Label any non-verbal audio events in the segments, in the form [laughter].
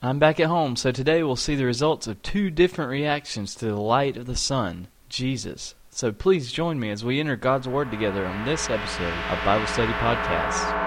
I'm back at home, so today we'll see the results of two different reactions to the light of the Son, Jesus. So please join me as we enter God's Word together on this episode of Bible Study Podcast.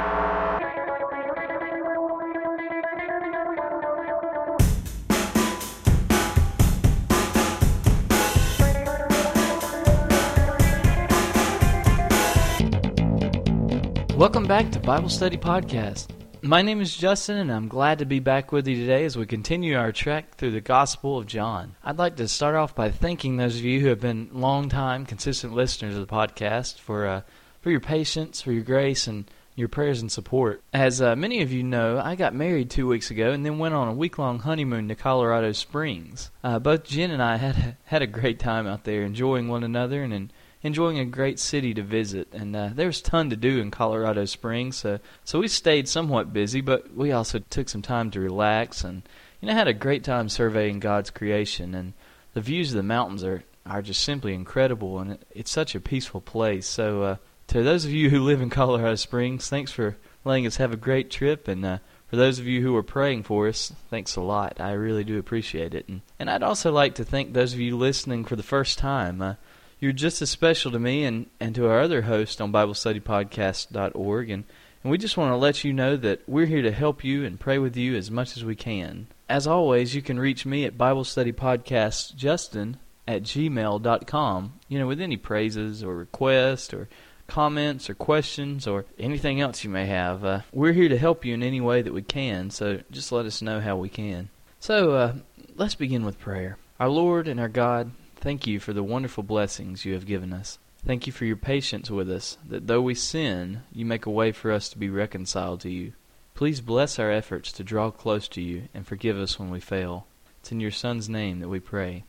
Welcome back to Bible Study Podcast. My name is Justin, and I'm glad to be back with you today as we continue our trek through the Gospel of John. I'd like to start off by thanking those of you who have been long-time, consistent listeners of the podcast for uh, for your patience, for your grace, and your prayers and support. As uh, many of you know, I got married two weeks ago and then went on a week-long honeymoon to Colorado Springs. Uh, both Jen and I had had a great time out there, enjoying one another and. and enjoying a great city to visit, and uh, there's ton to do in Colorado Springs. So, so we stayed somewhat busy, but we also took some time to relax and you know had a great time surveying God's creation. And the views of the mountains are are just simply incredible, and it, it's such a peaceful place. So, uh, to those of you who live in Colorado Springs, thanks for letting us have a great trip, and uh, for those of you who are praying for us, thanks a lot. I really do appreciate it. And, and I'd also like to thank those of you listening for the first time. Uh, you're just as special to me and, and to our other host on BibleStudyPodcast.org. And, and we just want to let you know that we're here to help you and pray with you as much as we can. As always, you can reach me at BibleStudyPodcastJustin at gmail.com, you know, with any praises or requests or comments or questions or anything else you may have. Uh, we're here to help you in any way that we can, so just let us know how we can. So uh, let's begin with prayer. Our Lord and our God, Thank you for the wonderful blessings you have given us. Thank you for your patience with us, that though we sin, you make a way for us to be reconciled to you. Please bless our efforts to draw close to you and forgive us when we fail. It's in your Son's name that we pray.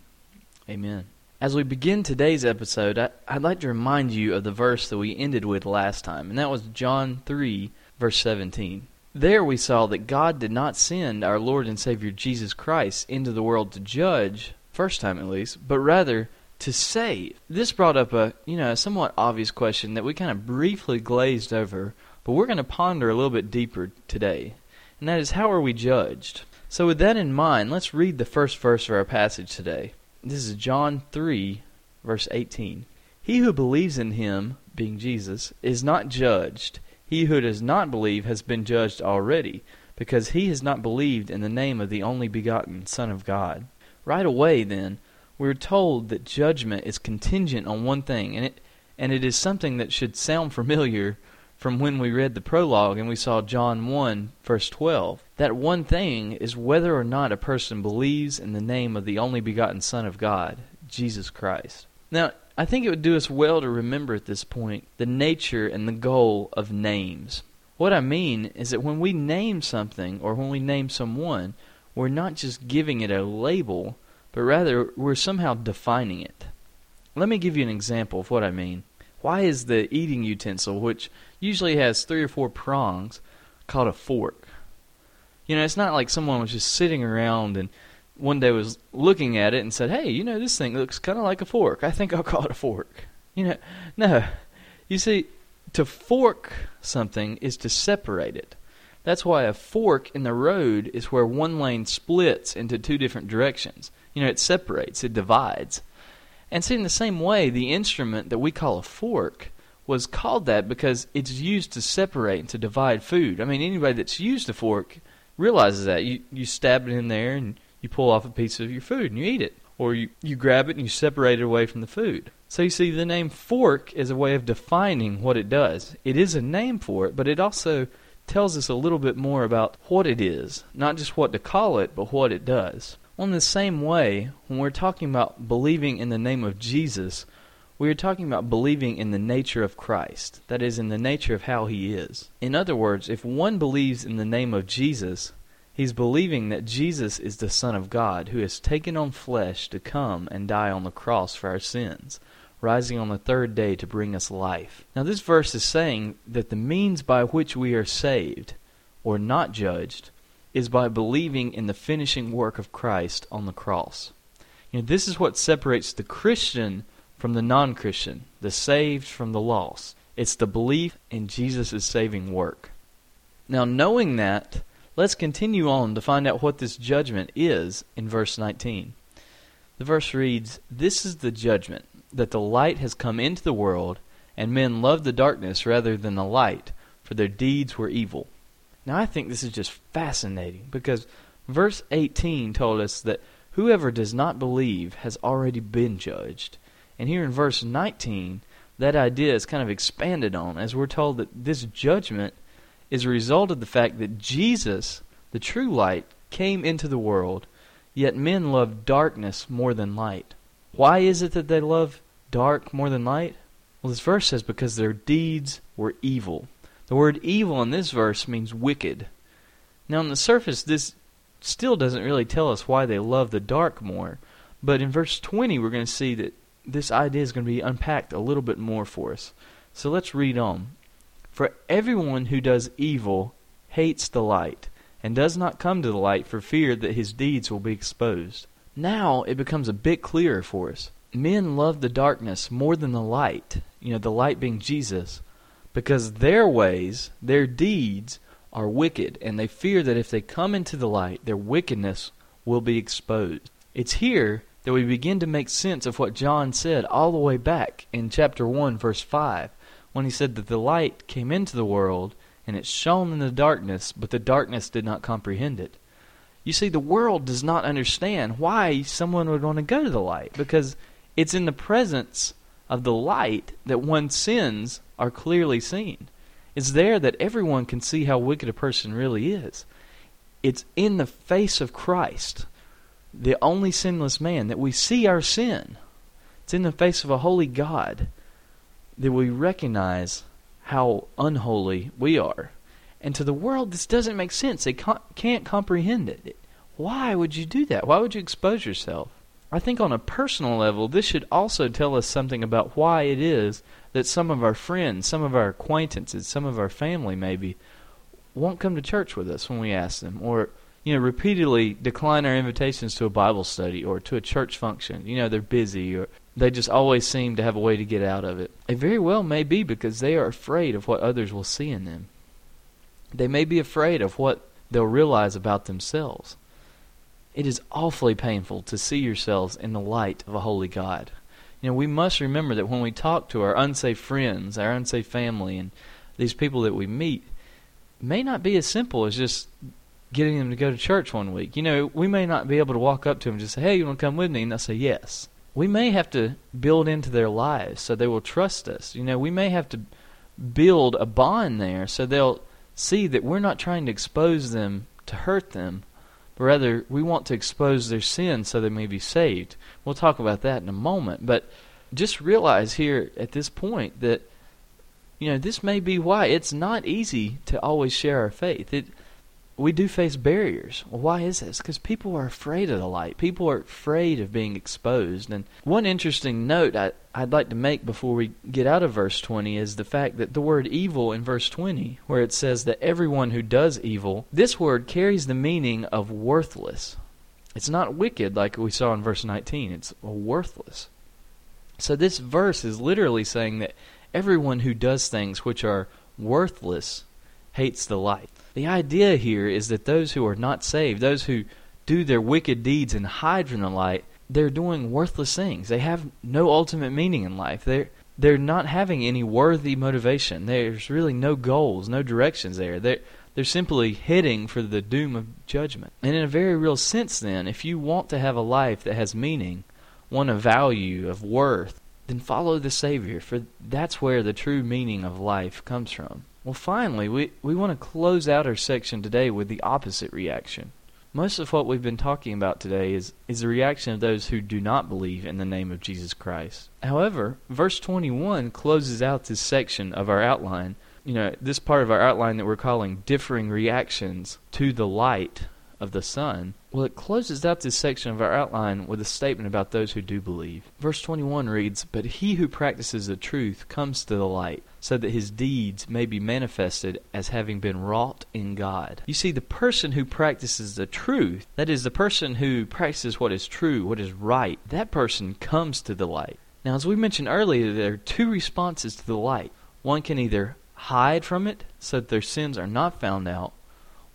Amen. As we begin today's episode, I, would like to remind you of the verse that we ended with last time, and that was John 3, verse 17. There we saw that God did not send our Lord and Savior Jesus Christ into the world to judge, first time at least, but rather to save. This brought up a, you know, a somewhat obvious question that we kind of briefly glazed over, but we're going to ponder a little bit deeper today. And that is how are we judged? So with that in mind, let's read the first verse of our passage today. This is John 3 verse 18. He who believes in him, being Jesus, is not judged. He who does not believe has been judged already, because he has not believed in the name of the only begotten Son of God. Right away, then, we're told that judgment is contingent on one thing, and it and it is something that should sound familiar from when we read the prologue and we saw John 1 verse 12. That one thing is whether or not a person believes in the name of the only begotten Son of God, Jesus Christ. Now, I think it would do us well to remember at this point the nature and the goal of names. What I mean is that when we name something or when we name someone, we're not just giving it a label, but rather we're somehow defining it. Let me give you an example of what I mean. Why is the eating utensil, which usually has three or four prongs, called a fork? You know, it's not like someone was just sitting around and one day was looking at it and said, "Hey, you know, this thing looks kind of like a fork. I think I'll [laughs] call it a fork." You know, no. You see, to fork something is to separate it. That's why a fork in the road is where one lane splits into two different directions. You know, it separates, it divides. And see, in the same way, the instrument that we call a fork was called that because it's used to separate and to divide food. I mean, anybody that's used a fork realizes that. You, you stab it in there and you pull off a piece of your food and you eat it. Or you, you grab it and you separate it away from the food. So you see, the name fork is a way of defining what it does. It is a name for it, but it also tells us a little bit more about what it is, not just what to call it, but what it does. In the same way, when we're talking about believing in the name of Jesus, we are talking about believing in the nature of Christ, that is, in the nature of how he is. In other words, if one believes in the name of Jesus, he's believing that Jesus is the Son of God who has taken on flesh to come and die on the cross for our sins rising on the third day to bring us life. Now, this verse is saying that the means by which we are saved, or not judged, is by believing in the finishing work of Christ on the cross. You know, this is what separates the Christian from the non Christian, the saved from the lost. It's the belief in Jesus' saving work. Now, knowing that, let's continue on to find out what this judgment is in verse 19. The verse reads, This is the judgment, that the light has come into the world, and men love the darkness rather than the light, for their deeds were evil. Now I think this is just fascinating because verse 18 told us that whoever does not believe has already been judged. And here in verse 19, that idea is kind of expanded on as we're told that this judgment is a result of the fact that Jesus, the true light, came into the world, yet men love darkness more than light. Why is it that they love dark more than light? Well, this verse says because their deeds were evil. The word evil in this verse means wicked. Now, on the surface, this still doesn't really tell us why they love the dark more. But in verse 20, we're going to see that this idea is going to be unpacked a little bit more for us. So let's read on. For everyone who does evil hates the light, and does not come to the light for fear that his deeds will be exposed. Now it becomes a bit clearer for us. Men love the darkness more than the light, you know, the light being Jesus, because their ways, their deeds, are wicked, and they fear that if they come into the light, their wickedness will be exposed. It's here that we begin to make sense of what John said all the way back in chapter 1, verse 5, when he said that the light came into the world, and it shone in the darkness, but the darkness did not comprehend it. You see, the world does not understand why someone would want to go to the light, because it's in the presence of the light that one's sins are clearly seen. It's there that everyone can see how wicked a person really is. It's in the face of Christ, the only sinless man, that we see our sin. It's in the face of a holy God that we recognize how unholy we are. And to the world, this doesn't make sense. They can't comprehend it. Why would you do that? Why would you expose yourself? I think on a personal level, this should also tell us something about why it is that some of our friends, some of our acquaintances, some of our family maybe, won't come to church with us when we ask them, or you know, repeatedly decline our invitations to a Bible study or to a church function. You know, they're busy or they just always seem to have a way to get out of it. It very well may be because they are afraid of what others will see in them. They may be afraid of what they'll realize about themselves. It is awfully painful to see yourselves in the light of a holy God. You know, we must remember that when we talk to our unsafe friends, our unsafe family, and these people that we meet, may not be as simple as just getting them to go to church one week. You know, we may not be able to walk up to them and just say, "Hey, you want to come with me?" and they'll say yes we may have to build into their lives so they will trust us. You know, we may have to build a bond there so they'll see that we're not trying to expose them to hurt them, but rather we want to expose their sin so they may be saved. We'll talk about that in a moment, but just realize here at this point that you know this may be why it's not easy to always share our faith. It we do face barriers. Why is this? Because people are afraid of the light. People are afraid of being exposed. And one interesting note I, I'd like to make before we get out of verse 20 is the fact that the word evil in verse 20, where it says that everyone who does evil, this word carries the meaning of worthless. It's not wicked like we saw in verse 19, it's worthless. So this verse is literally saying that everyone who does things which are worthless hates the light. The idea here is that those who are not saved, those who do their wicked deeds and hide from the light, they're doing worthless things. They have no ultimate meaning in life. They're they're not having any worthy motivation. There's really no goals, no directions there. They're they're simply heading for the doom of judgment. And in a very real sense then, if you want to have a life that has meaning, one of value, of worth, then follow the Savior, for that's where the true meaning of life comes from. Well, finally, we, we want to close out our section today with the opposite reaction. Most of what we've been talking about today is, is the reaction of those who do not believe in the name of Jesus Christ. However, verse 21 closes out this section of our outline. You know, this part of our outline that we're calling differing reactions to the light of the Son, well, it closes out this section of our outline with a statement about those who do believe. Verse 21 reads, But he who practices the truth comes to the light, so that his deeds may be manifested as having been wrought in God. You see, the person who practices the truth, that is, the person who practices what is true, what is right, that person comes to the light. Now, as we mentioned earlier, there are two responses to the light. One can either hide from it so that their sins are not found out,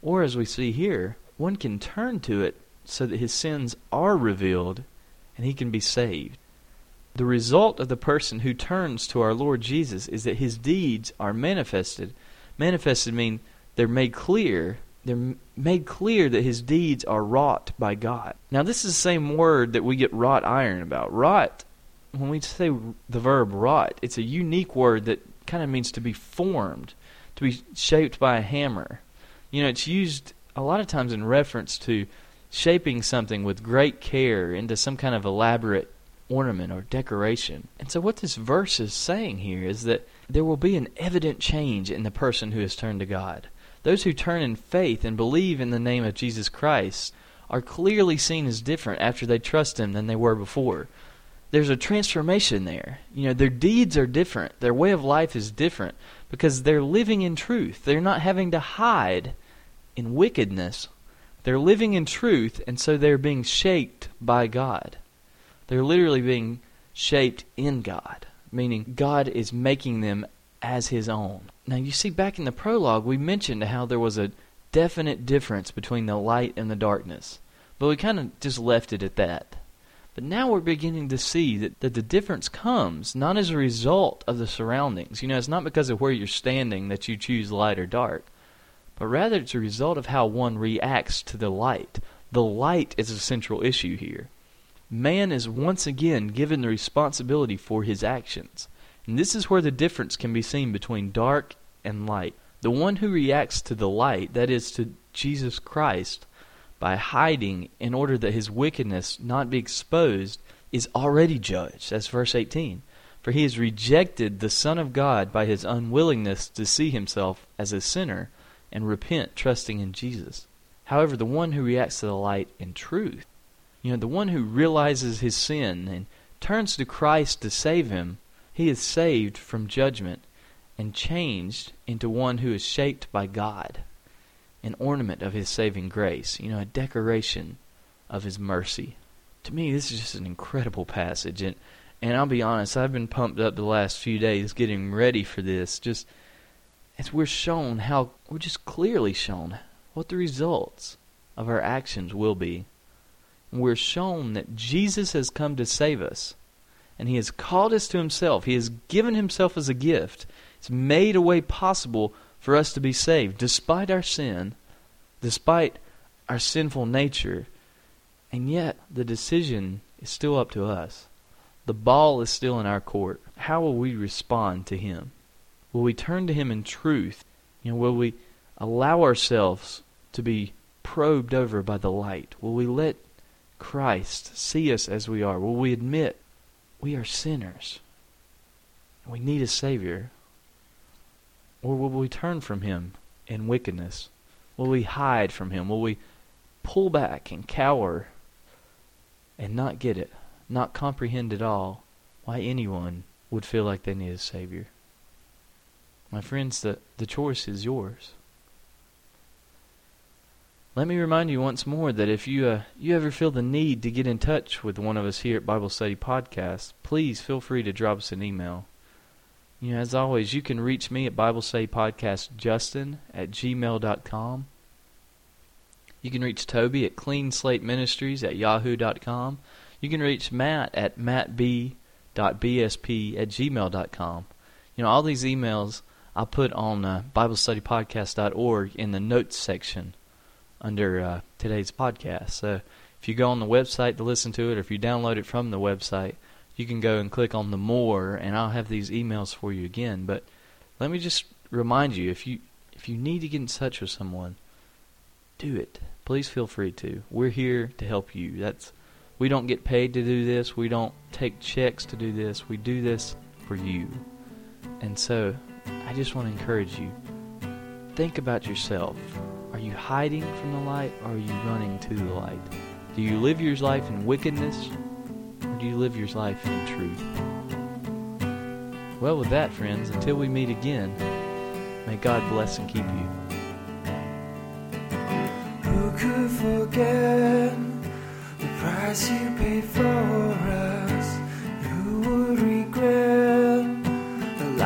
Or, as we see here, one can turn to it so that his sins are revealed and he can be saved. The result of the person who turns to our Lord Jesus is that his deeds are manifested. Manifested mean they're made clear. They're made clear that his deeds are wrought by God. Now, this is the same word that we get wrought iron about. Wrought, when we say the verb wrought, it's a unique word that kind of means to be formed, to be shaped by a hammer. You know, it's used a lot of times in reference to shaping something with great care into some kind of elaborate ornament or decoration. And so, what this verse is saying here is that there will be an evident change in the person who has turned to God. Those who turn in faith and believe in the name of Jesus Christ are clearly seen as different after they trust Him than they were before. There's a transformation there. You know, their deeds are different, their way of life is different because they're living in truth. They're not having to hide in wickedness. They're living in truth, and so they're being shaped by God. They're literally being shaped in God, meaning God is making them as His own. Now, you see, back in the prologue, we mentioned how there was a definite difference between the light and the darkness, but we kind of just left it at that. But now we're beginning to see that, that the difference comes not as a result of the surroundings. You know, it's not because of where you're standing that you choose light or dark, but rather it's a result of how one reacts to the light. The light is a central issue here man is once again given the responsibility for his actions. And this is where the difference can be seen between dark and light. The one who reacts to the light, that is to Jesus Christ, by hiding in order that his wickedness not be exposed, is already judged. That's verse 18. For he has rejected the Son of God by his unwillingness to see himself as a sinner and repent, trusting in Jesus. However, the one who reacts to the light in truth you know, the one who realizes his sin and turns to Christ to save him, he is saved from judgment and changed into one who is shaped by God, an ornament of his saving grace, you know, a decoration of his mercy. To me, this is just an incredible passage, and and I'll be honest, I've been pumped up the last few days getting ready for this. Just as we're shown how we're just clearly shown what the results of our actions will be we're shown that Jesus has come to save us. And he has called us to himself. He has given himself as a gift. It's made a way possible for us to be saved, despite our sin, despite our sinful nature. And yet, the decision is still up to us. The ball is still in our court. How will we respond to him? Will we turn to him in truth? You know, will we allow ourselves to be probed over by the light? Will we let Christ see us as we are? Will we admit we are sinners? and We need a Savior. Or will we turn from Him in wickedness? Will we hide from Him? Will we pull back and cower and not get it, not comprehend at all why anyone would feel like they need a Savior? My friends, the, the choice is yours. Let me remind you once more that if you uh, you ever feel the need to get in touch with one of us here at Bible Study Podcast, please feel free to drop us an email. You know, as always, you can reach me at Bible Study Podcast Justin at gmail.com. You can reach Toby at Clean Slate Ministries at yahoo.com. You can reach Matt at mattb.bsp at gmail.com. You know, all these emails I'll put on uh, BibleStudyPodcast.org in the notes section under uh, today's podcast. So if you go on the website to listen to it, or if you download it from the website, you can go and click on the more, and I'll have these emails for you again. But let me just remind you if you if you need to get in touch with someone, do it. Please feel free to. We're here to help you. That's we don't get paid to do this. We don't take checks to do this. We do this for you. And so, I just want to encourage you. Think about yourself. Are you hiding from the light or are you running to the light? Do you live your life in wickedness or do you live your life in truth? Well, with that, friends, until we meet again, may God bless and keep you. Who could forget the price you paid for us?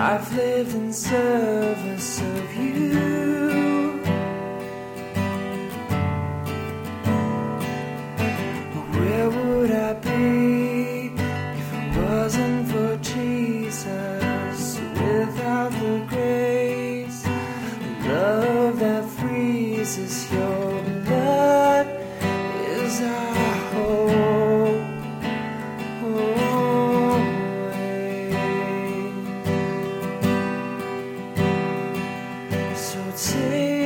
I've lived in service of you. 起。